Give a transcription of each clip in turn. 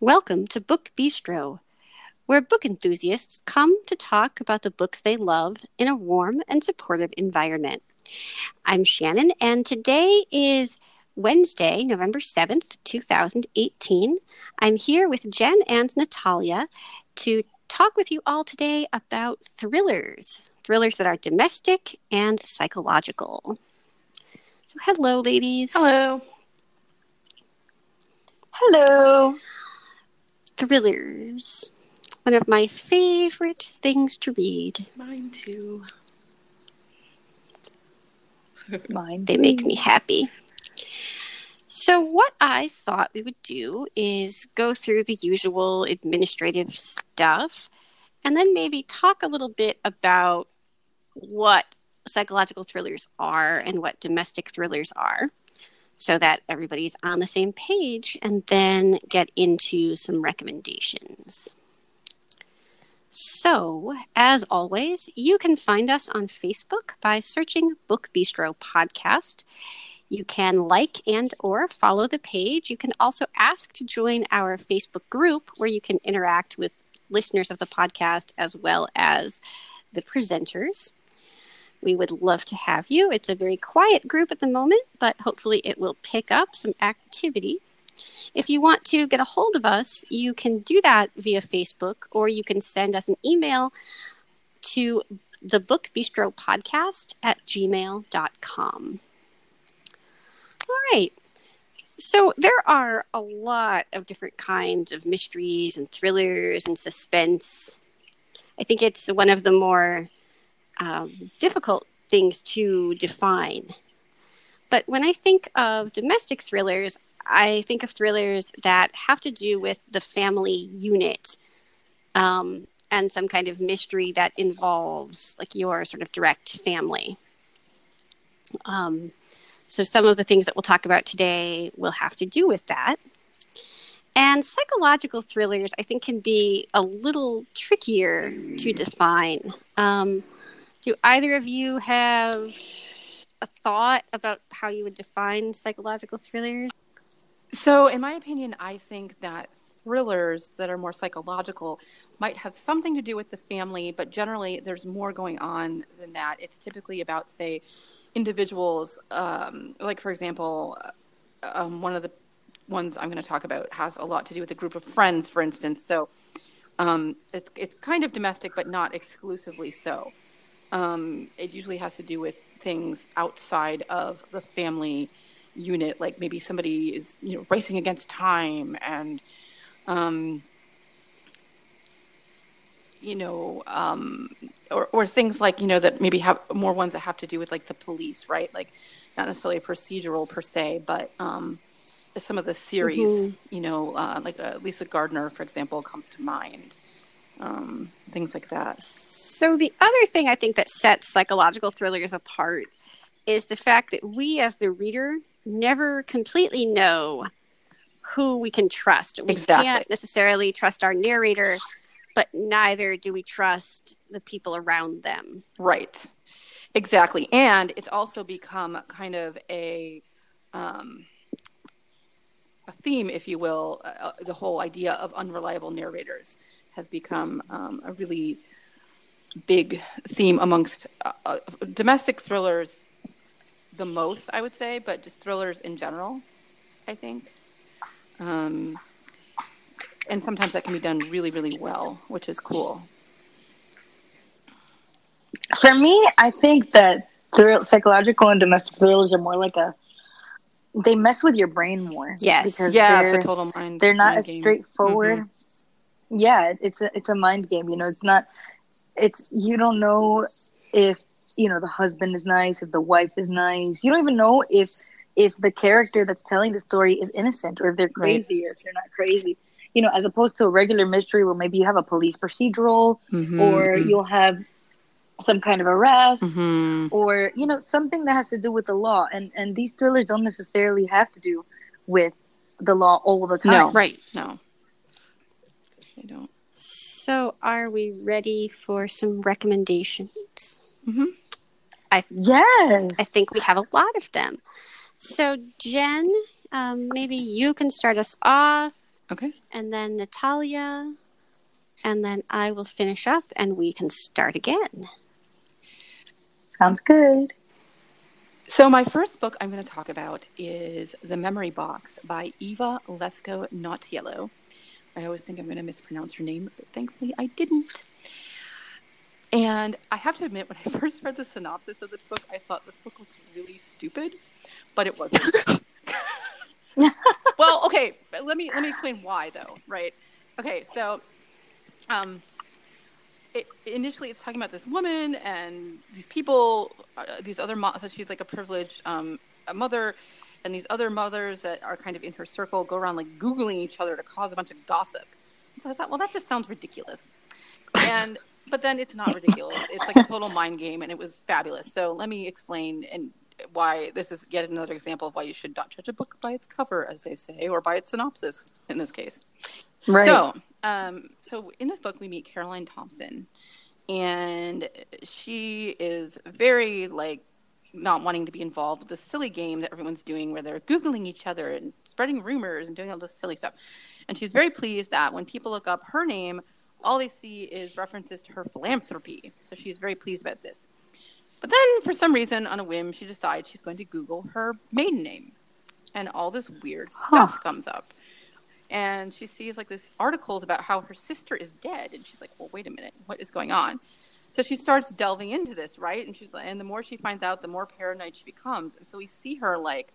Welcome to Book Bistro, where book enthusiasts come to talk about the books they love in a warm and supportive environment. I'm Shannon, and today is Wednesday, November 7th, 2018. I'm here with Jen and Natalia to talk with you all today about thrillers, thrillers that are domestic and psychological. So, hello, ladies. Hello. Hello. Thrillers. One of my favorite things to read. Mine too. Mine. They make me happy. So, what I thought we would do is go through the usual administrative stuff and then maybe talk a little bit about what psychological thrillers are and what domestic thrillers are so that everybody's on the same page and then get into some recommendations. So, as always, you can find us on Facebook by searching Book Bistro Podcast. You can like and or follow the page. You can also ask to join our Facebook group where you can interact with listeners of the podcast as well as the presenters. We would love to have you. It's a very quiet group at the moment, but hopefully it will pick up some activity. If you want to get a hold of us, you can do that via Facebook or you can send us an email to the book bistro podcast at gmail.com. All right. So there are a lot of different kinds of mysteries and thrillers and suspense. I think it's one of the more um, difficult things to define. But when I think of domestic thrillers, I think of thrillers that have to do with the family unit um, and some kind of mystery that involves like your sort of direct family. Um, so some of the things that we'll talk about today will have to do with that. And psychological thrillers, I think, can be a little trickier to define. Um, do either of you have a thought about how you would define psychological thrillers? So, in my opinion, I think that thrillers that are more psychological might have something to do with the family, but generally there's more going on than that. It's typically about, say, individuals, um, like, for example, um, one of the ones I'm going to talk about has a lot to do with a group of friends, for instance. So, um, it's, it's kind of domestic, but not exclusively so. Um, it usually has to do with things outside of the family unit, like maybe somebody is you know racing against time and um, you know um, or or things like you know that maybe have more ones that have to do with like the police, right? Like not necessarily procedural per se, but um, some of the series, mm-hmm. you know, uh, like uh, Lisa Gardner, for example, comes to mind um, things like that. So, the other thing I think that sets psychological thrillers apart is the fact that we, as the reader, never completely know who we can trust. We exactly. can't necessarily trust our narrator, but neither do we trust the people around them. Right. Exactly. And it's also become kind of a. Um, a theme, if you will, uh, uh the whole idea of unreliable narrators has become um, a really big theme amongst uh, uh, domestic thrillers the most i would say but just thrillers in general i think. Um, and sometimes that can be done really really well which is cool. For me i think that thrill, psychological and domestic thrillers are more like a they mess with your brain more yes. because yeah it's a total mind they're not mind as straightforward mm-hmm yeah it's a it's a mind game you know it's not it's you don't know if you know the husband is nice if the wife is nice you don't even know if if the character that's telling the story is innocent or if they're crazy right. or if they're not crazy you know as opposed to a regular mystery where maybe you have a police procedural mm-hmm, or mm-hmm. you'll have some kind of arrest mm-hmm. or you know something that has to do with the law and and these thrillers don't necessarily have to do with the law all the time no right no they don't. So, are we ready for some recommendations? Mm-hmm. I yes. I think we have a lot of them. So, Jen, um, maybe you can start us off. Okay. and then Natalia, and then I will finish up and we can start again. Sounds good. So my first book I'm going to talk about is The Memory Box by Eva Lesko Natiello. I always think I'm going to mispronounce her name, but thankfully I didn't. And I have to admit, when I first read the synopsis of this book, I thought this book looked really stupid, but it wasn't. well, okay, let me let me explain why though, right? Okay, so um it, initially it's talking about this woman and these people uh, these other moms. so she's like a privileged um a mother and these other mothers that are kind of in her circle go around like googling each other to cause a bunch of gossip. So I thought, well, that just sounds ridiculous. And but then it's not ridiculous. It's like a total mind game, and it was fabulous. So let me explain and why this is yet another example of why you should not judge a book by its cover, as they say, or by its synopsis in this case. Right. So, um, so in this book, we meet Caroline Thompson, and she is very like not wanting to be involved with the silly game that everyone's doing, where they're googling each other and spreading rumors and doing all this silly stuff. And she's very pleased that when people look up her name, all they see is references to her philanthropy. So she's very pleased about this. But then, for some reason, on a whim, she decides she's going to Google her maiden name, and all this weird stuff Huh. comes up. And she sees like this articles about how her sister is dead, and she's like, "Well, wait a minute, what is going on?" So she starts delving into this, right? And she's like, and the more she finds out, the more paranoid she becomes. And so we see her like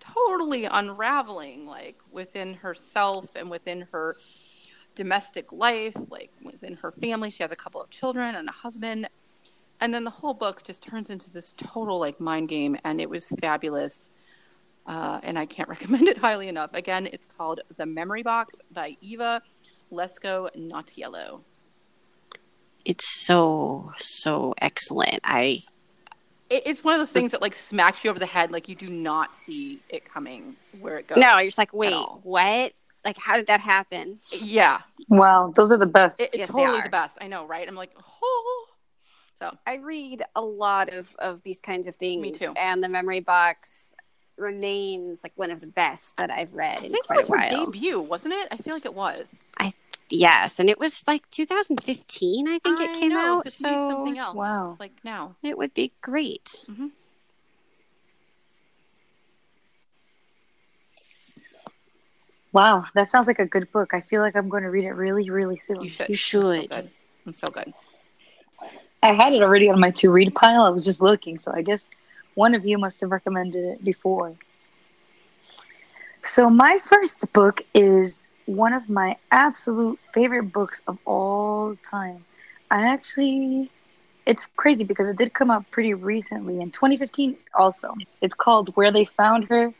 totally unraveling, like within herself and within her domestic life, like within her family. She has a couple of children and a husband. And then the whole book just turns into this total like mind game, and it was fabulous. Uh, and I can't recommend it highly enough. Again, it's called The Memory Box by Eva Lesko Natiello. It's so so excellent. I it's one of those things that like smacks you over the head, like you do not see it coming where it goes. no, you're just like, wait, what? Like, how did that happen? yeah, Wow, those are the best. it, it's Yes, they totally are. the best. I know, right? I'm like, oh. So I read a lot of of these kinds of things. Me too. And the memory box remains like one of the best that I've read I in think it was a her while. debut, wasn't it? I feel like it was. Yes, and it was like 2015, I think it came know, out. So, So, something else. wow. Like now. it would be great. Mm-hmm. Wow, that sounds like a good book. I feel like I'm going to read it really, really soon. You should. You It's so should. good. It's so good. I had it already on my to read pile. I was just looking, so I guess one of you must have recommended it before. So, my first book is one of my absolute favorite books of all time. I actually, it's crazy because it did come out pretty recently in 2015 also. It's called Where They Found Her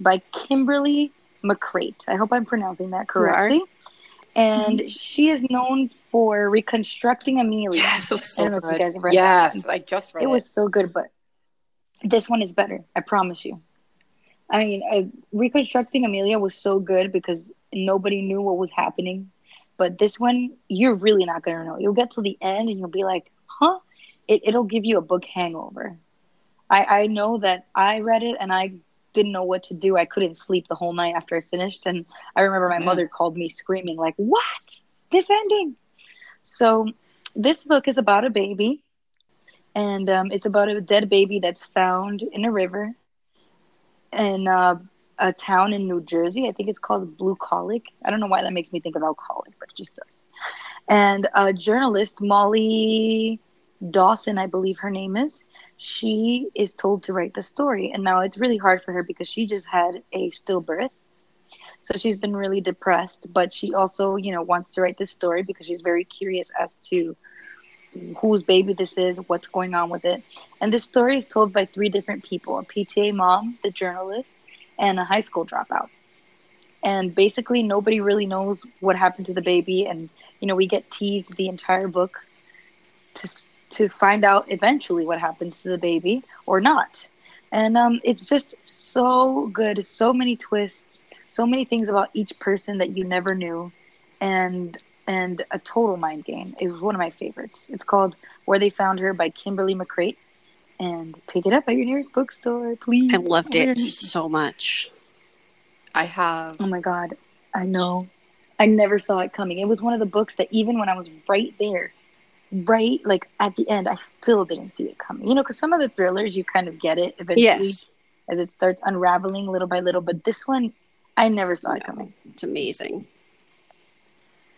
by Kimberly McCreight. I hope I'm pronouncing that correctly. And she is known for reconstructing Amelia. Yes, was so I don't know if you good. guys have read that yes, I just read it it. was so good, but this one is better. I promise you. I mean, uh, reconstructing Amelia was so good because nobody knew what was happening. But this one, you're really not gonna know. You'll get to the end and you'll be like, "Huh?" It, it'll give you a book hangover. I I know that I read it and I didn't know what to do. I couldn't sleep the whole night after I finished, and I remember my Yeah. mother called me screaming like, "What? This ending?" So this book is about a baby and um, it's about a dead baby that's found in a river And uh, a town in New Jersey. I think it's called Blue Colic. I don't know why that makes me think of alcoholic, but it just does. And a journalist, Molly Dawson, I believe her name is, she is told to write the story. And now it's really hard for her because she just had a stillbirth. So she's been really depressed, but she also, you know, wants to write this story because she's very curious as to whose baby this is, what's going on with it. And this story is told by three different people a PTA mom, the journalist, and a high school dropout. And basically, nobody really knows what happened to the baby. And, you know, we get teased the entire book to, to find out eventually what happens to the baby or not. And um, it's just so good. So many twists, so many things about each person that you never knew. And and a total mind game. It was one of my favorites. It's called Where They Found Her by Kimberly McCreight. And pick it up at your nearest bookstore, please. I loved it so much. I have Oh my god. I know. I never saw it coming. It was one of the books that even when I was right there, right like at the end, I still didn't see it coming. You know, because some of the thrillers you kind of get it eventually Yes. as it starts unraveling little by little, but this one I never saw it coming. It's amazing.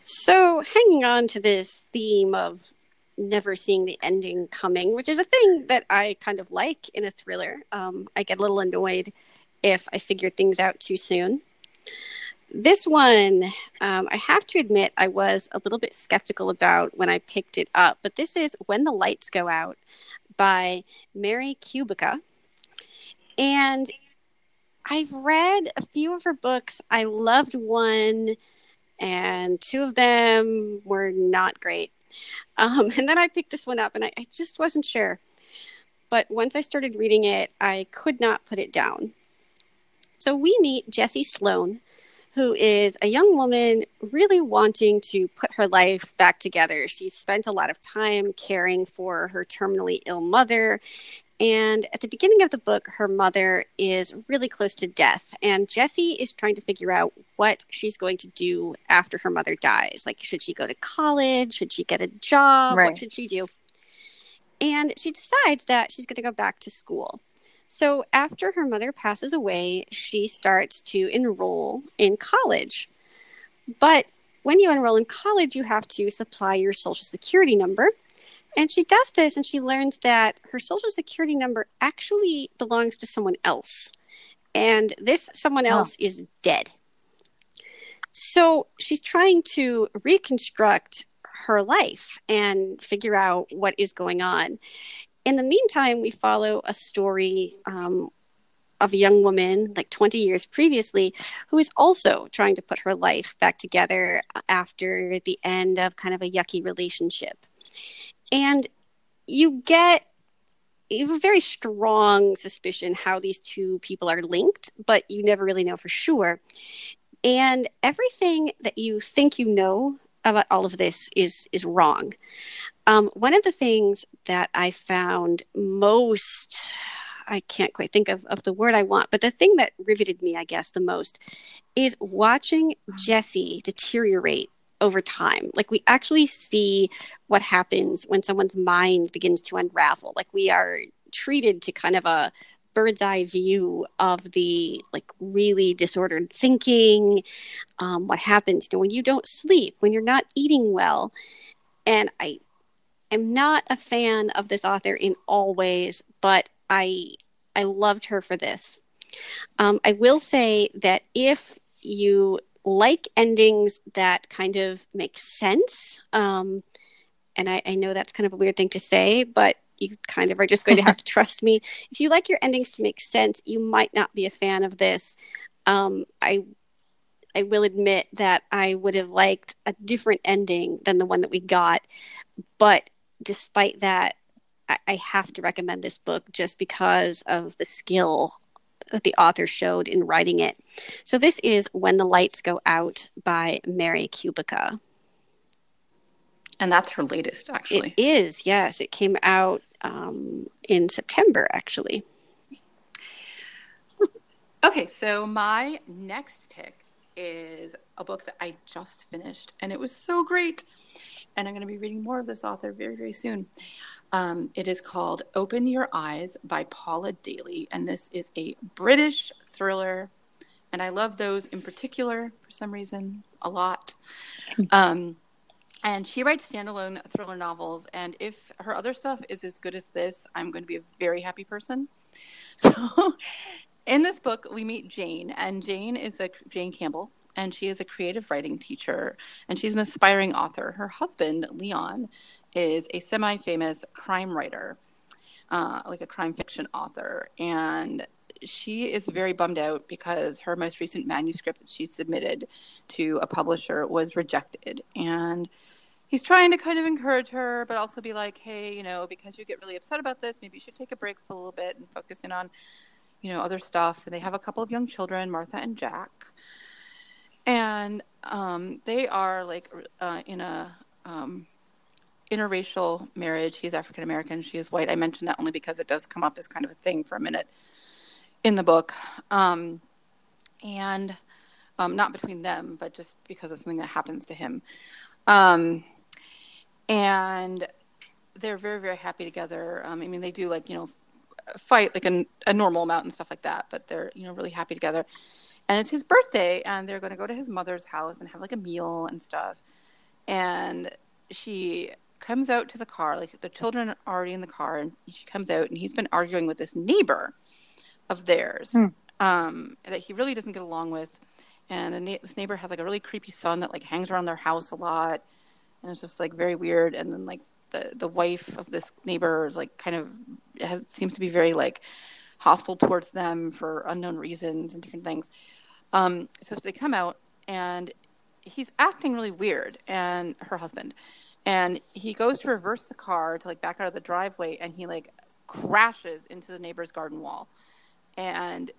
So, hanging on to this theme of never seeing the ending coming, which is a thing that I kind of like in a thriller, um, I get a little annoyed if I figure things out too soon. This one, um, I have to admit, I was a little bit skeptical about when I picked it up, but this is When the Lights Go Out by Mary Kubica. And I've read a few of her books. I loved one, and two of them were not great. Um, and then I picked this one up, and I, I just wasn't sure. But once I started reading it, I could not put it down. So we meet Jessie Sloan, who is a young woman really wanting to put her life back together. She spent a lot of time caring for her terminally ill mother. And at the beginning of the book, her mother is really close to death. And Jessie is trying to figure out what she's going to do after her mother dies. Like, should she go to college? Should she get a job? Right. What should she do? And she decides that she's going to go back to school. So after her mother passes away, she starts to enroll in college. But when you enroll in college, you have to supply your social security number. And she does this and she learns that her social security number actually belongs to someone else. And this someone Oh. else is dead. So she's trying to reconstruct her life and figure out what is going on. In the meantime, we follow a story um, of a young woman, like 20 years previously, who is also trying to put her life back together after the end of kind of a yucky relationship. And you get a very strong suspicion how these two people are linked, but you never really know for sure. And everything that you think you know about all of this is is wrong. Um, one of the things that I found most I can't quite think of, of the word I want, but the thing that riveted me, I guess, the most is watching Jesse deteriorate over time. Like we actually see what happens when someone's mind begins to unravel. Like we are treated to kind of a bird's eye view of the like really disordered thinking, um, what happens you know, when you don't sleep, when you're not eating well. And I am not a fan of this author in all ways, but I I loved her for this. Um, I will say that if you like endings that kind of make sense, um, and I, I know that's kind of a weird thing to say, but you kind of are just going to have to trust me. If you like your endings to make sense, you might not be a fan of this. Um, I I will admit that I would have liked a different ending than the one that we got, but despite that, I, I have to recommend this book just because of the skill that the author showed in writing it. So this is When the Lights Go Out by Mary Kubica. And that's her latest, actually. It is, yes. It came out um, in September, actually. Okay, so my next pick is a book that I just finished, and it was so great. And I'm going to be reading more of this author very, very soon. Um, it is called Open Your Eyes by Paula Daly, and this is a British thriller. And I love those in particular for some reason a lot. Um, and she writes standalone thriller novels. And if her other stuff is as good as this, I'm going to be a very happy person. So, in this book, we meet Jane, and Jane is a Jane Campbell, and she is a creative writing teacher, and she's an aspiring author. Her husband, Leon, is a semi-famous crime writer, uh, like a crime fiction author, and she is very bummed out because her most recent manuscript that she submitted to a publisher was rejected, and he's trying to kind of encourage her, but also be like, hey, you know, because you get really upset about this, maybe you should take a break for a little bit and focus in on, you know, other stuff. And they have a couple of young children, Martha and Jack. And um, they are like uh, in a um, interracial marriage. He's African American, she is white. I mentioned that only because it does come up as kind of a thing for a minute in the book. Um, and um, not between them, but just because of something that happens to him. Um, and they're very, very happy together. Um, I mean, they do like, you know, fight like a, a normal amount and stuff like that, but they're, you know, really happy together. And it's his birthday, and they're going to go to his mother's house and have like a meal and stuff. And she comes out to the car, like the children are already in the car, and she comes out, and he's been arguing with this neighbor of theirs hmm. um, that he really doesn't get along with. And na- this neighbor has like a really creepy son that like hangs around their house a lot and it's just like very weird. And then like the the wife of this neighbor is like kind of has, seems to be very like hostile towards them for unknown reasons and different things. Um, so they come out and he's acting really weird and her husband and he goes to reverse the car to like back out of the driveway and he like crashes into the neighbor's garden wall. And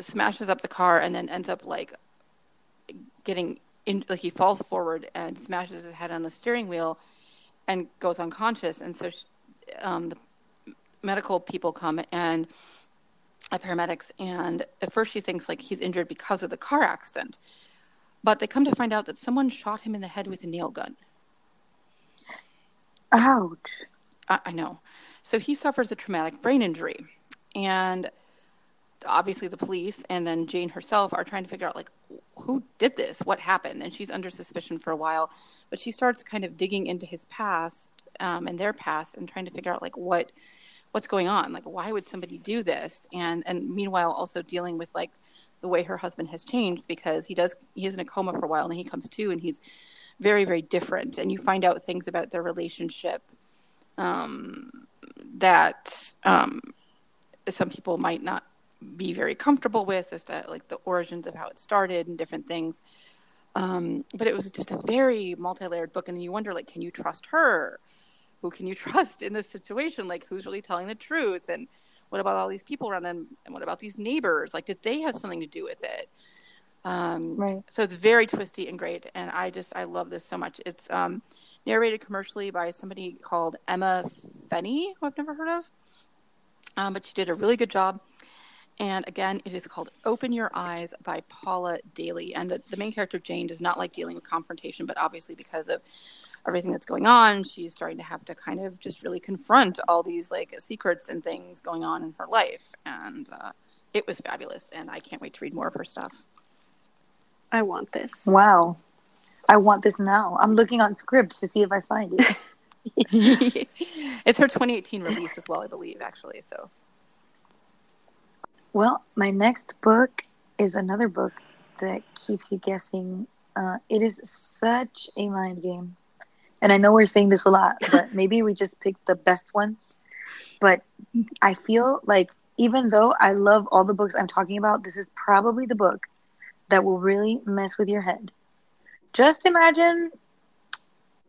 smashes up the car and then ends up like getting in like he falls forward and smashes his head on the steering wheel and goes unconscious. And so she, um, the medical people come and the paramedics and at first she thinks like he's injured because of the car accident but they come to find out that someone shot him in the head with a nail gun. Ouch. I, I know. So he suffers a traumatic brain injury. And obviously the police and then Jane herself are trying to figure out like who did this, what happened, and she's under suspicion for a while. But she starts kind of digging into his past um, and their past and trying to figure out like what what's going on, like why would somebody do this, and and meanwhile also dealing with like the way her husband has changed because he does he is in a coma for a while and then he comes to and he's very very different and you find out things about their relationship um, that um, some people might not be very comfortable with as to like the origins of how it started and different things. Um, but it was just a very multi-layered book, and you wonder like, can you trust her? Who can you trust in this situation? Like, who's really telling the truth? And what about all these people around them? And what about these neighbors? Like, did they have something to do with it? Um, right. So it's very twisty and great, and I just I love this so much. It's um, narrated commercially by somebody called Emma Fenney, who I've never heard of, um, but she did a really good job. And again, it is called Open Your Eyes by Paula Daly. And the, the main character, Jane, does not like dealing with confrontation, but obviously, because of everything that's going on, she's starting to have to kind of just really confront all these like secrets and things going on in her life. And uh, it was fabulous. And I can't wait to read more of her stuff. I want this. Wow. I want this now. I'm looking on Scribd to see if I find it. it's her 2018 release as well, I believe, actually. So well, my next book is another book that keeps you guessing. Uh, it is such a mind game. And I know we're saying this a lot, but maybe we just picked the best ones. But I feel like even though I love all the books I'm talking about, this is probably the book that will really mess with your head. Just imagine,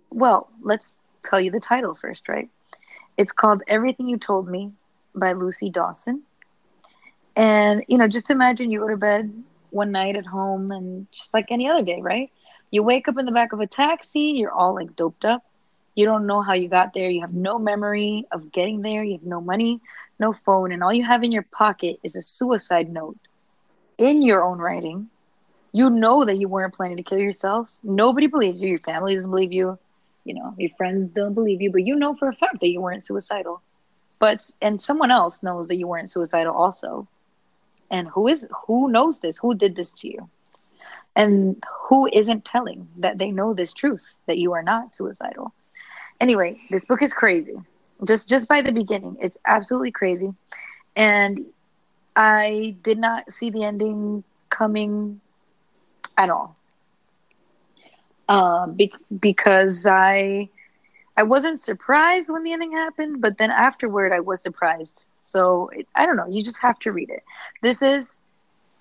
well, let's tell you the title first, right? It's called Everything You Told Me by Lucy Dawson. And, you know, just imagine you go to bed one night at home and just like any other day, right? You wake up in the back of a taxi, you're all like doped up. You don't know how you got there. You have no memory of getting there. You have no money, no phone, and all you have in your pocket is a suicide note in your own writing. You know that you weren't planning to kill yourself. Nobody believes you. Your family doesn't believe you. You know, your friends don't believe you, but you know for a fact that you weren't suicidal. But, and someone else knows that you weren't suicidal also and who is who knows this who did this to you and who isn't telling that they know this truth that you are not suicidal? Anyway this book is crazy. Just just by the beginning it's absolutely crazy. And i did not see the ending coming at all. Um, be- because i i wasn't surprised when the ending happened but then afterward i was surprised. So it, I don't know. You just have to read it. This is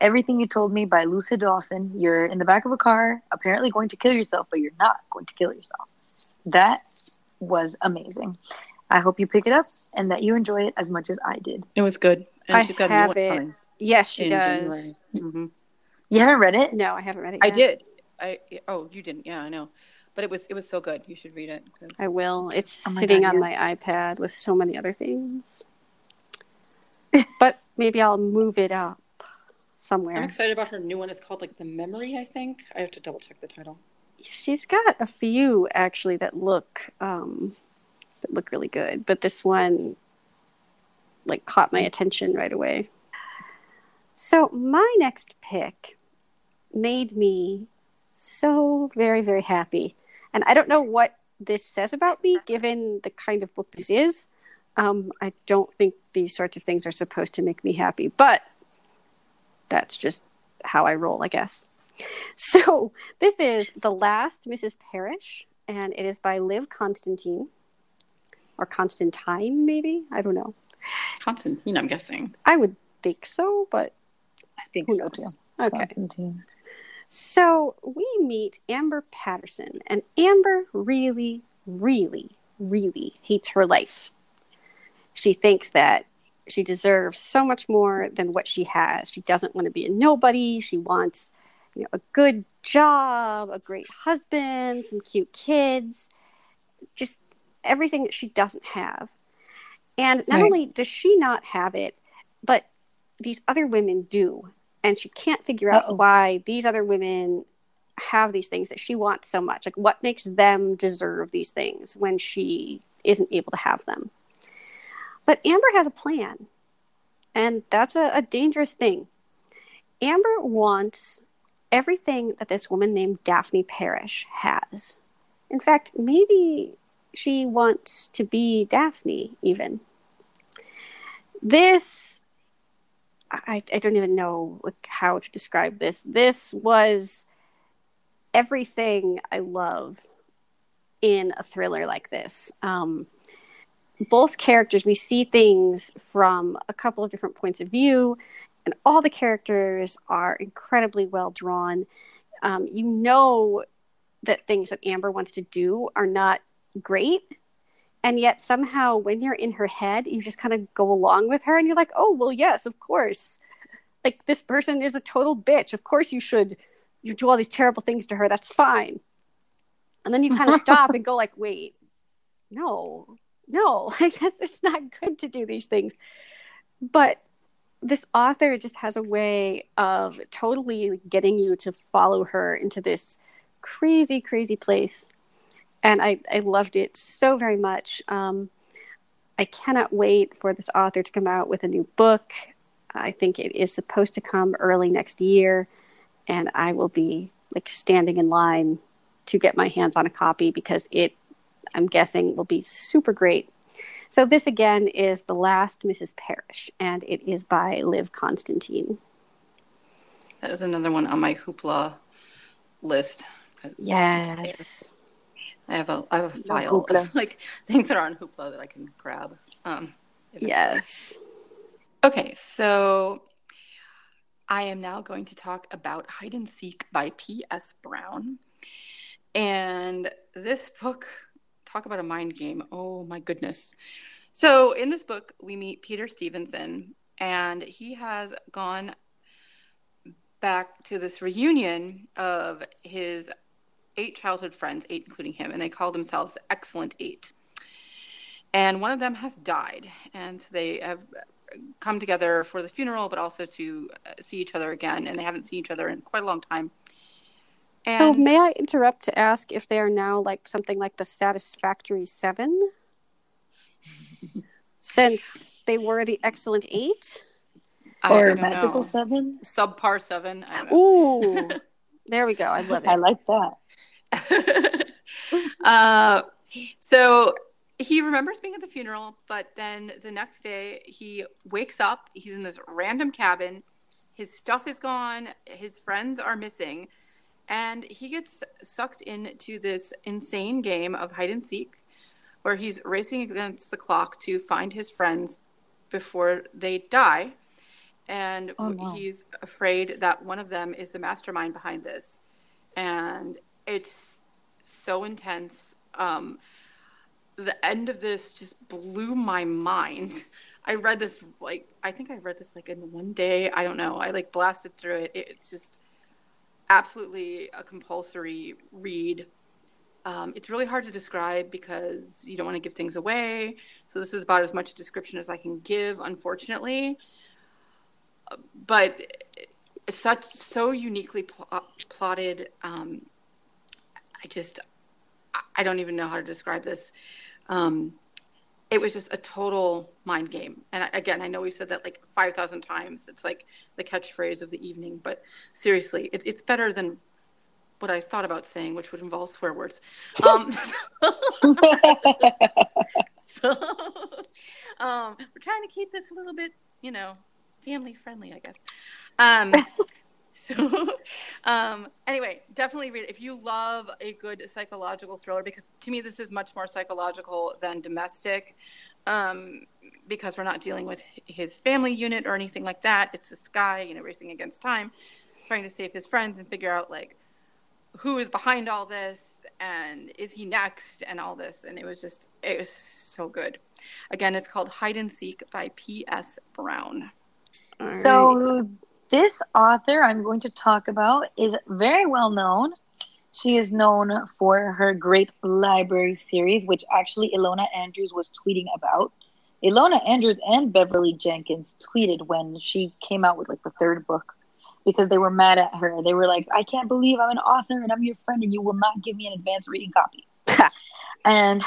Everything You Told Me by Lucy Dawson. You're in the back of a car, apparently going to kill yourself, but you're not going to kill yourself. That was amazing. I hope you pick it up and that you enjoy it as much as I did. It was good. And I she's got have it. Yes, she does. Mm-hmm. You haven't read it? No, I haven't read it. Yet. I did. I oh, you didn't? Yeah, I know. But it was it was so good. You should read it. Cause... I will. It's oh sitting God, on yes. my iPad with so many other things but maybe I'll move it up somewhere. I'm excited about her new one. It's called like The Memory, I think. I have to double check the title. She's got a few actually that look um, that look really good, but this one like caught my attention right away. So my next pick made me so very very happy, and I don't know what this says about me given the kind of book this is. Um, I don't think these sorts of things are supposed to make me happy, but that's just how I roll, I guess. So this is The Last Mrs. Parrish, and it is by Liv Constantine. Or Constantine, maybe? I don't know. Constantine, I'm guessing. I would think so, but I think who so knows? too. Okay. Constantine. So we meet Amber Patterson, and Amber really, really, really hates her life. She thinks that she deserves so much more than what she has. She doesn't want to be a nobody. She wants you know, a good job, a great husband, some cute kids, just everything that she doesn't have. And not Right. only does she not have it, but these other women do. And she can't figure out Uh-oh. why these other women have these things that she wants so much. Like, what makes them deserve these things when she isn't able to have them? But Amber has a plan. And that's a, a dangerous thing. Amber wants everything that this woman named Daphne Parrish has. In fact, maybe she wants to be Daphne, even. This, I, I don't even know how to describe this. This was everything I love in a thriller like this. Um, both characters, we see things from a couple of different points of view, and all the characters are incredibly well drawn. Um, you know that things that Amber wants to do are not great, and yet somehow when you're in her head, you just kind of go along with her, and you're like, "Oh, well, yes, of course. Like this person is a total bitch. Of course you should. You do all these terrible things to her. That's fine." And then you kind of stop and go like, "Wait, no, no, I guess it's not good to do these things. But this author just has a way of totally getting you to follow her into this crazy, crazy place. And I, I loved it so very much. Um, I cannot wait for this author to come out with a new book. I think it is supposed to come early next year, and I will be like standing in line to get my hands on a copy because it I'm guessing will be super great. So this again is The Last Mrs. Parrish, and it is by Liv Constantine. That is another one on my hoopla list. Yes. I have a I have a file of like things that are on Hoopla that I can grab. Um, if it's there. Yes. Okay, so I am now going to talk about Hide and Seek by P.S. Brown. And this book, talk about a mind game. Oh my goodness. So in this book, we meet Peter Stevenson, and he has gone back to this reunion of his eight childhood friends, eight including him, and they call themselves Excellent Eight. And one of them has died, and so they have come together for the funeral, but also to see each other again, and they haven't seen each other in quite a long time. So may I interrupt to ask if they are now like something like the Satisfactory Seven? Since they were the Excellent Eight? I, I or don't Magical know. Seven. subpar seven. I don't know. Ooh. there we go. I love it. I like that. uh, so he remembers being at the funeral, but then the next day he wakes up. He's in this random cabin. His stuff is gone. His friends are missing. And he gets sucked into this insane game of hide and seek where he's racing against the clock to find his friends before they die. And Oh, he's afraid that one of them is the mastermind behind this. And it's so intense. Um, the end of this just blew my mind. I read this like I think I read this like in one day. I don't know. I like blasted through it. It- It's just absolutely a compulsory read. Um, it's really hard to describe because you don't want to give things away. So this is about as much description as I can give, unfortunately. But such so uniquely pl- plotted. Um, I just I don't even know how to describe this. Um, it was just a total mind game. And again, I know we've said that like 5,000 times. It's like the catchphrase of the evening, but seriously, it, it's better than what I thought about saying, which would involve swear words. Um, so um, we're trying to keep this a little bit, you know, family friendly, I guess. Um, so um, anyway, definitely read it if you love a good psychological thriller, because to me this is much more psychological than domestic. Um, because we're not dealing with his family unit or anything like that. It's this guy, you know, racing against time, trying to save his friends and figure out like who is behind all this and is he next and all this and it was just it was so good again it's called hide and seek by ps brown so this author i'm going to talk about is very well known she is known for her great library series which actually ilona andrews was tweeting about ilona andrews and beverly jenkins tweeted when she came out with like the third book because they were mad at her. They were like, I can't believe I'm an author and I'm your friend and you will not give me an advanced reading copy. and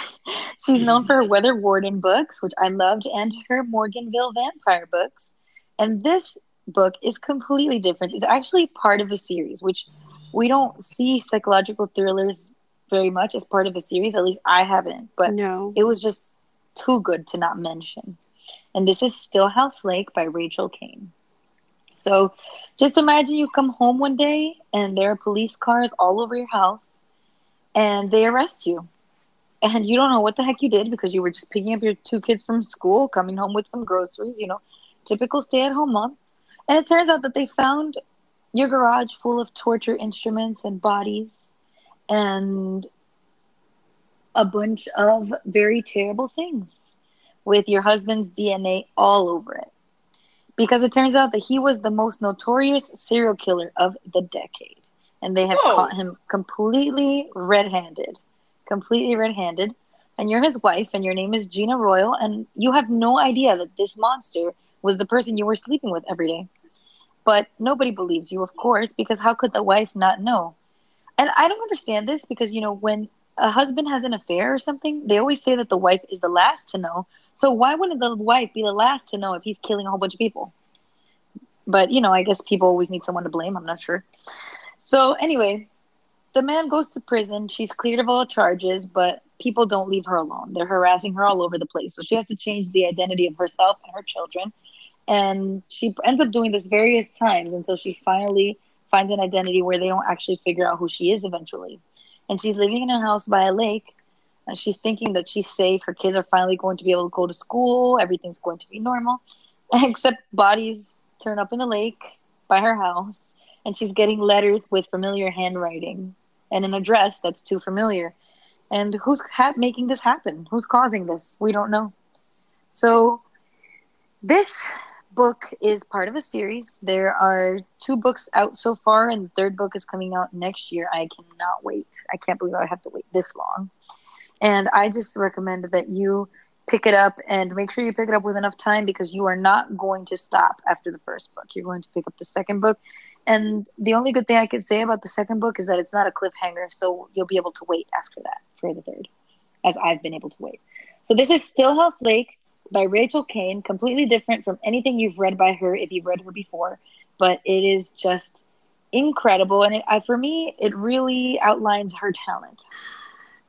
she's known for her Weather Warden books, which I loved, and her Morganville Vampire books. And this book is completely different. It's actually part of a series, which we don't see psychological thrillers very much as part of a series. At least I haven't, but no. it was just too good to not mention. And this is Stillhouse Lake by Rachel Caine. So just imagine you come home one day and there are police cars all over your house and they arrest you. And you don't know what the heck you did because you were just picking up your two kids from school, coming home with some groceries, you know, typical stay at home mom. And it turns out that they found your garage full of torture instruments and bodies and a bunch of very terrible things with your husband's DNA all over it because it turns out that he was the most notorious serial killer of the decade. And they have caught him completely red handed. Completely red handed. And you're his wife, and your name is Gina Royal, and you have no idea that this monster was the person you were sleeping with every day. But nobody believes you, of course, because how could the wife not know? And I don't understand this because, you know, when a husband has an affair or something, they always say that the wife is the last to know so why wouldn't the wife be the last to know if he's killing a whole bunch of people? But you know, I guess people always need someone to blame. I'm not sure. So anyway, the man goes to prison. She's cleared of all charges, but people don't leave her alone. They're harassing her all over the place. So she has to change the identity of herself and her children. And she ends up doing this various times until she finally finds an identity where they don't actually figure out who she is eventually. And she's living in a house by a lake and she's thinking that she's safe. Her kids are finally going to be able to go to school. Everything's going to be normal, except bodies turn up in the lake by her house, and she's getting letters with familiar handwriting and an address that's too familiar. And who's ha- making this happen? Who's causing this? We don't know. So, this book is part of a series. There are two books out so far, and the third book is coming out next year. I cannot wait. I can't believe I have to wait this long. And I just recommend that you pick it up and make sure you pick it up with enough time because you are not going to stop after the first book. You're going to pick up the second book. And the only good thing I can say about the second book is that it's not a cliffhanger, so you'll be able to wait after that for the third, as I've been able to wait. So this is Stillhouse Lake by Rachel Caine, completely different from anything you've read by her if you've read her before, but it is just incredible. And it, uh, for me, it really outlines her talent.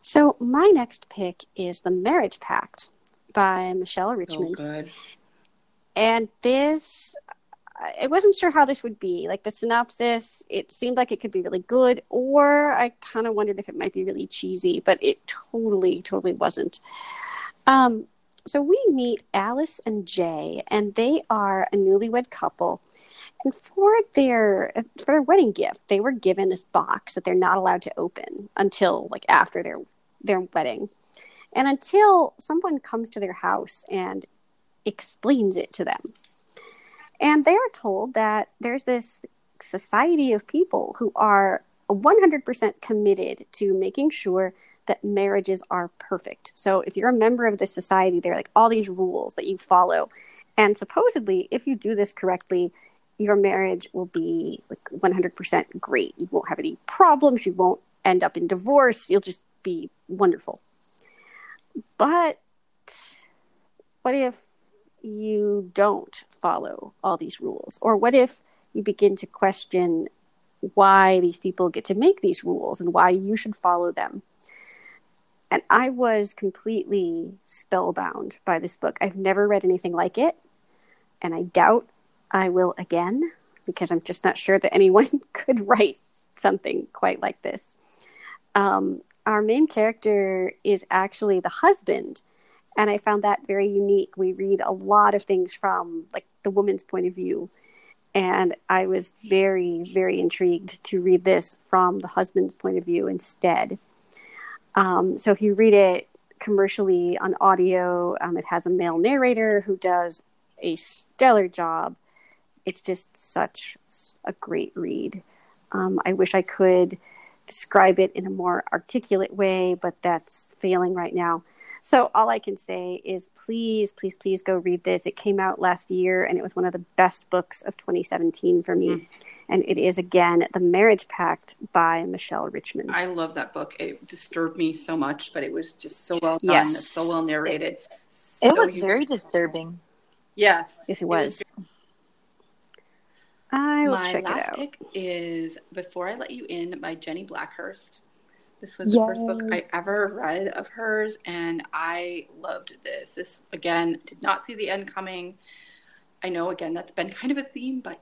So my next pick is The Marriage Pact by Michelle oh, Richmond. Oh, good. And this I wasn't sure how this would be. Like the synopsis, it seemed like it could be really good, or I kind of wondered if it might be really cheesy, but it totally, totally wasn't. Um, so we meet Alice and Jay, and they are a newlywed couple. And for their for their wedding gift, they were given this box that they're not allowed to open until like after their their wedding. And until someone comes to their house and explains it to them. And they are told that there's this society of people who are 100% committed to making sure that marriages are perfect. So if you're a member of this society, there are like all these rules that you follow. And supposedly, if you do this correctly, your marriage will be like 100% great. You won't have any problems. You won't end up in divorce. You'll just be wonderful. But what if you don't follow all these rules? Or what if you begin to question why these people get to make these rules and why you should follow them? And I was completely spellbound by this book. I've never read anything like it, and I doubt I will again because I'm just not sure that anyone could write something quite like this. Um, our main character is actually the husband. And i found that very unique. We read a lot of things from like the woman's point of view. And i was very very intrigued to read this from the husband's point of view instead um, so if you read it commercially on audio um, it has a male narrator who does a stellar job it's just such a great read um, i wish i could describe it in a more articulate way, but that's failing right now. So all I can say is please, please, please go read this. It came out last year and it was one of the best books of 2017 for me. Mm. And it is again The Marriage Pact by Michelle Richmond. I love that book. It disturbed me so much, but it was just so well done, yes. so well narrated. So it was very disturbing. Yes. Yes, it was. It was I will My check last it out. pick is Before I Let You In by Jenny Blackhurst. This was the Yay. first book I ever read of hers, and I loved this. This, again, did not see the end coming. I know, again, that's been kind of a theme, but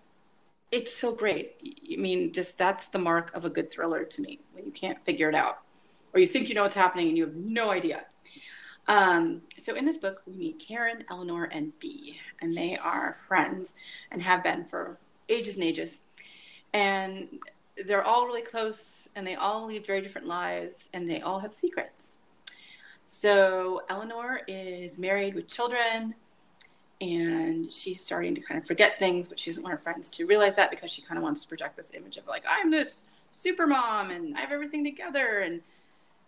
it's so great. I mean, just that's the mark of a good thriller to me when you can't figure it out, or you think you know what's happening and you have no idea. Um, so in this book, we meet Karen, Eleanor, and Bea, and they are friends and have been for ages and ages. And they're all really close and they all lead very different lives and they all have secrets. So Eleanor is married with children and she's starting to kind of forget things, but she doesn't want her friends to realize that because she kind of wants to project this image of like, I'm this super mom and I have everything together. And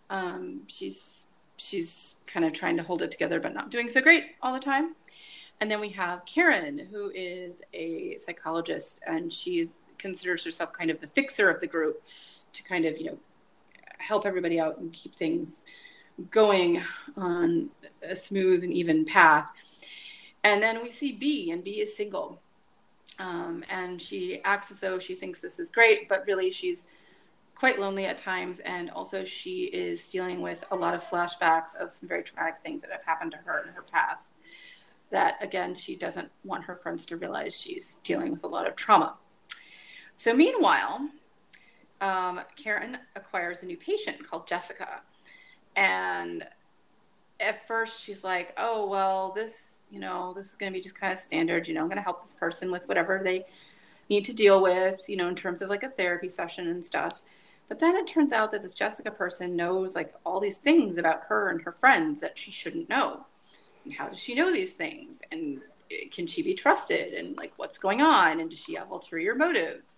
um, she's she's kind of trying to hold it together, but not doing so great all the time. And then we have Karen, who is a psychologist, and she's considers herself kind of the fixer of the group to kind of, you know, help everybody out and keep things going on a smooth and even path. And then we see Bea, and Bea is single. Um, and she acts as though she thinks this is great, but really she's quite lonely at times. And also, she is dealing with a lot of flashbacks of some very traumatic things that have happened to her in her past that again she doesn't want her friends to realize she's dealing with a lot of trauma so meanwhile um, karen acquires a new patient called jessica. And at first she's like oh well this you know this is going to be just kind of standard you know i'm going to help this person with whatever they need to deal with you know in terms of like a therapy session and stuff. But then it turns out that this jessica person knows like all these things about her and her friends that she shouldn't know. And how does she know these things? And can she be trusted? And like what's going on? And does she have ulterior motives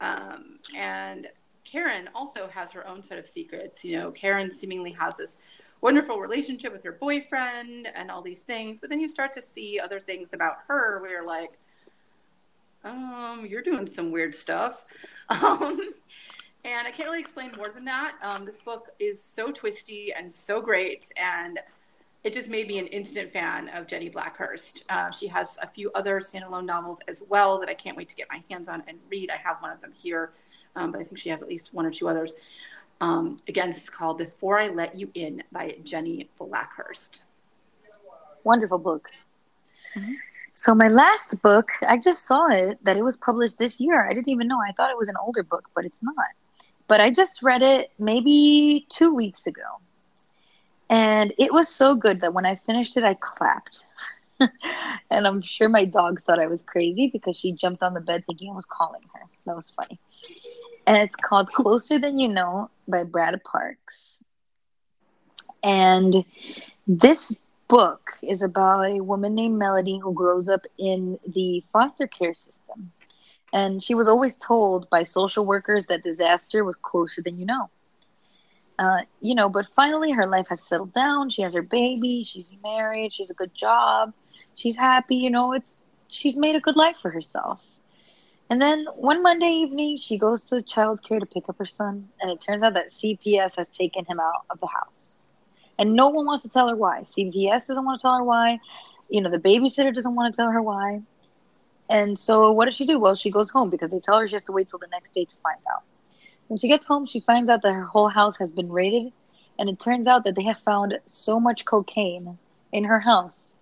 um, and karen also has her own set of secrets. You know karen seemingly has this wonderful relationship with her boyfriend and all these things but then you start to see other things about her where you're like um you're doing some weird stuff. Um, and i can't really explain more than that. Um, this book is so twisty and so great and it just made me an instant fan of Jenny Blackhurst. Uh, she has a few other standalone novels as well that I can't wait to get my hands on and read. I have one of them here, um, but I think she has at least one or two others. Um, again, this is called Before I Let You In by Jenny Blackhurst. Wonderful book. Mm-hmm. So, my last book, I just saw it that it was published this year. I didn't even know. I thought it was an older book, but it's not. But I just read it maybe two weeks ago and it was so good that when I finished it, I clapped. and I'm sure my dog thought I was crazy because she jumped on the bed thinking I was calling her. That was funny. And it's called Closer Than You Know by Brad Parks. And this book is about a woman named Melody who grows up in the foster care system. And she was always told by social workers that disaster was closer than you know. Uh, you know, but finally her life has settled down. She has her baby. She's married. She has a good job. She's happy. You know, it's she's made a good life for herself. And then one Monday evening, she goes to childcare to pick up her son, and it turns out that CPS has taken him out of the house. And no one wants to tell her why. CPS doesn't want to tell her why. You know, the babysitter doesn't want to tell her why. And so, what does she do? Well, she goes home because they tell her she has to wait till the next day to find out. When she gets home, she finds out that her whole house has been raided, and it turns out that they have found so much cocaine in her house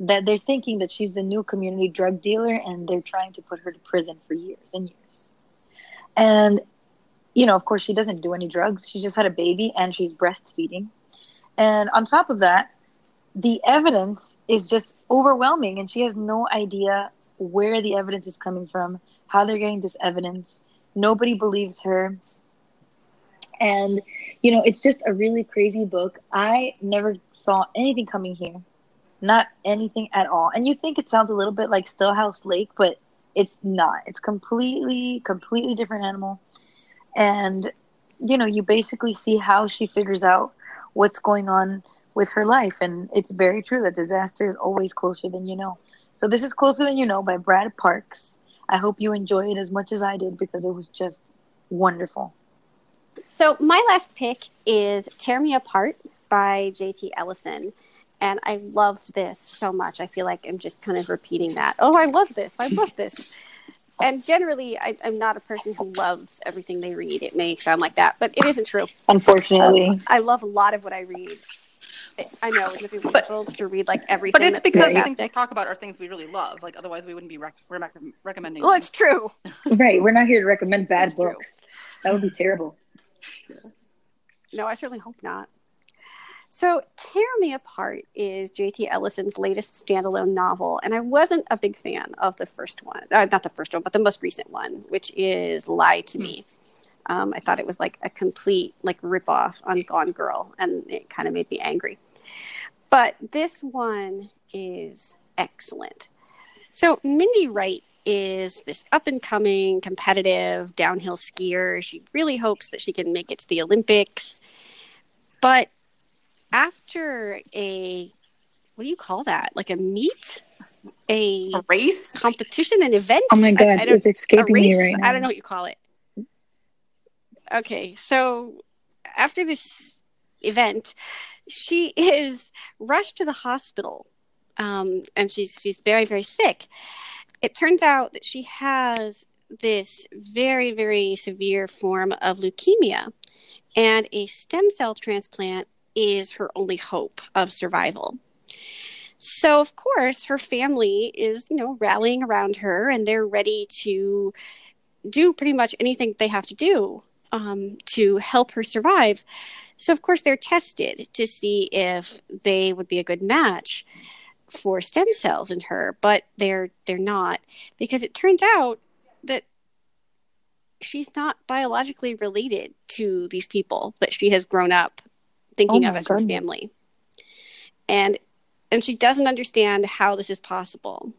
that they're thinking that she's the new community drug dealer and they're trying to put her to prison for years and years. And, you know, of course, she doesn't do any drugs. She just had a baby and she's breastfeeding. And on top of that, the evidence is just overwhelming and she has no idea where the evidence is coming from, how they're getting this evidence. Nobody believes her. And, you know, it's just a really crazy book. I never saw anything coming here not anything at all. And you think it sounds a little bit like Stillhouse Lake, but it's not. It's completely, completely different animal. And, you know, you basically see how she figures out what's going on with her life. And it's very true that disaster is always closer than you know. So this is Closer Than You Know by Brad Parks. I hope you enjoy it as much as I did because it was just wonderful. So my last pick is Tear Me Apart by JT Ellison. And I loved this so much. I feel like I'm just kind of repeating that. Oh, I love this. I love this. and generally, I, am not a person who loves everything they read. It may sound like that, but it isn't true. Unfortunately, um, I love a lot of what I read. I know it would be wonderful to read like everything. But it's because the things we talk about are things we really love. Like otherwise, we wouldn't be rec- rec- recommending. Well, them. it's true. right, we're not here to recommend bad it's books. True. That would be terrible. No, I certainly hope not. So, Tear Me Apart is JT Ellison's latest standalone novel, and I wasn't a big fan of the first one, uh, not the first one, but the most recent one, which is Lie to Me. Um, I thought it was like a complete like ripoff on Gone Girl, and it kind of made me angry. But this one is excellent. So, Mindy Wright is this up and coming competitive downhill skier. She really hopes that she can make it to the Olympics. But after a what do you call that? Like a meet? A, a race? Competition, an event? Oh my god, I, I it's escaping me right now. I don't know what you call it. Okay, so after this event, she is rushed to the hospital, um, and she's she's very very sick. It turns out that she has this very very severe form of leukemia, and a stem cell transplant is her only hope of survival. So, of course, her family is, you know, rallying around her and they're ready to do pretty much anything they have to do um, to help her survive. So, of course, they're tested to see if they would be a good match for stem cells in her, but they're they're not because it turns out that she's not biologically related to these people that she has grown up thinking oh of as goodness. her family. And and she doesn't understand how this is possible.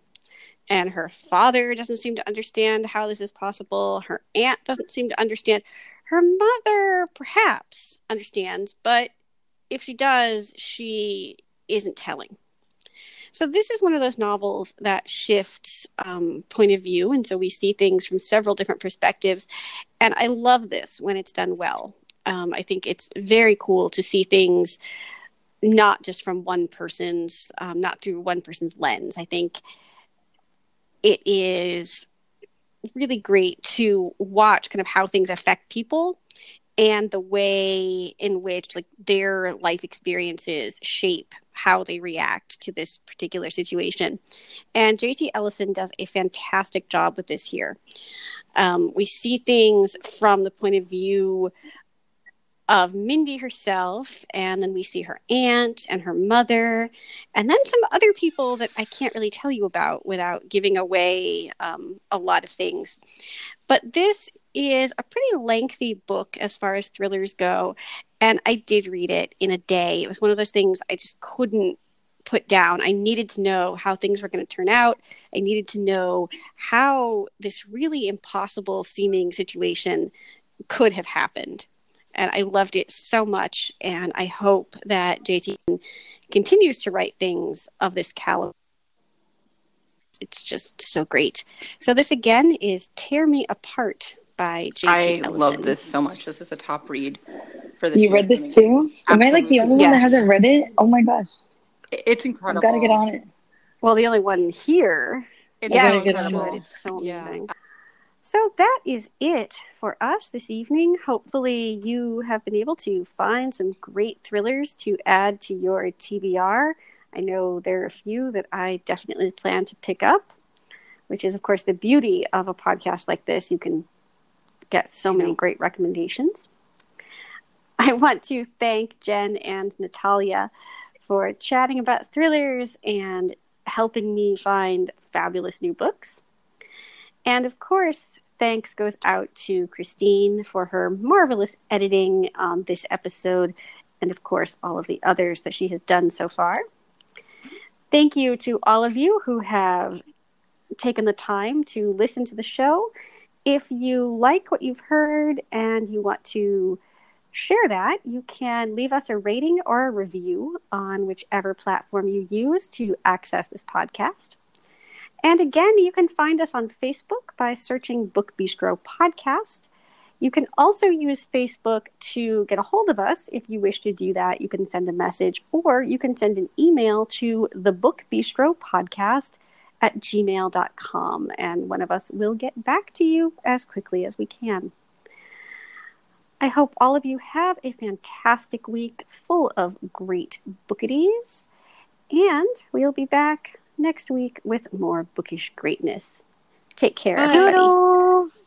And her father doesn't seem to understand how this is possible. Her aunt doesn't seem to understand. Her mother perhaps understands, but if she does, she isn't telling. So this is one of those novels that shifts um, point of view, and so we see things from several different perspectives. And I love this when it's done well. Um, I think it's very cool to see things not just from one person's, um, not through one person's lens. I think it is really great to watch kind of how things affect people and the way in which like their life experiences shape how they react to this particular situation. And jt ellison does a fantastic job with this here. Um, we see things from the point of view of Mindy herself, and then we see her aunt and her mother, and then some other people that I can't really tell you about without giving away um, a lot of things. But this is a pretty lengthy book as far as thrillers go, and I did read it in a day. It was one of those things I just couldn't put down. I needed to know how things were going to turn out. I needed to know how this really impossible seeming situation could have happened and I loved it so much. And I hope that JT continues to write things of this caliber. it's just so great. So this again is "Tear Me Apart" by J.T. I Ellison. love this so much. This is a top read for this. You read this me. too? Am I like the Absolutely. only one that hasn't read it? Oh my gosh. It's I've incredible. got to get on it. Well, the only one here. It's Yeah, so I incredible. It's so Yeah. So that is it for us this evening. Hopefully, you have been able to find some great thrillers to add to your TBR. I know there are a few that I definitely plan to pick up, which is, of course, the beauty of a podcast like this. You can get so many great recommendations. I want to thank Jen and Natalia for chatting about thrillers and helping me find fabulous new books. And of course, thanks goes out to Christine for her marvelous editing on this episode, and of course, all of the others that she has done so far. Thank you to all of you who have taken the time to listen to the show. If you like what you've heard and you want to share that, you can leave us a rating or a review on whichever platform you use to access this podcast. And again, you can find us on Facebook by searching Book Bistro Podcast. You can also use Facebook to get a hold of us. If you wish to do that, you can send a message or you can send an email to the Book Bistro Podcast at gmail.com, and one of us will get back to you as quickly as we can. I hope all of you have a fantastic week full of great bookities, and we'll be back next week with more bookish greatness. Take care, Bye. everybody.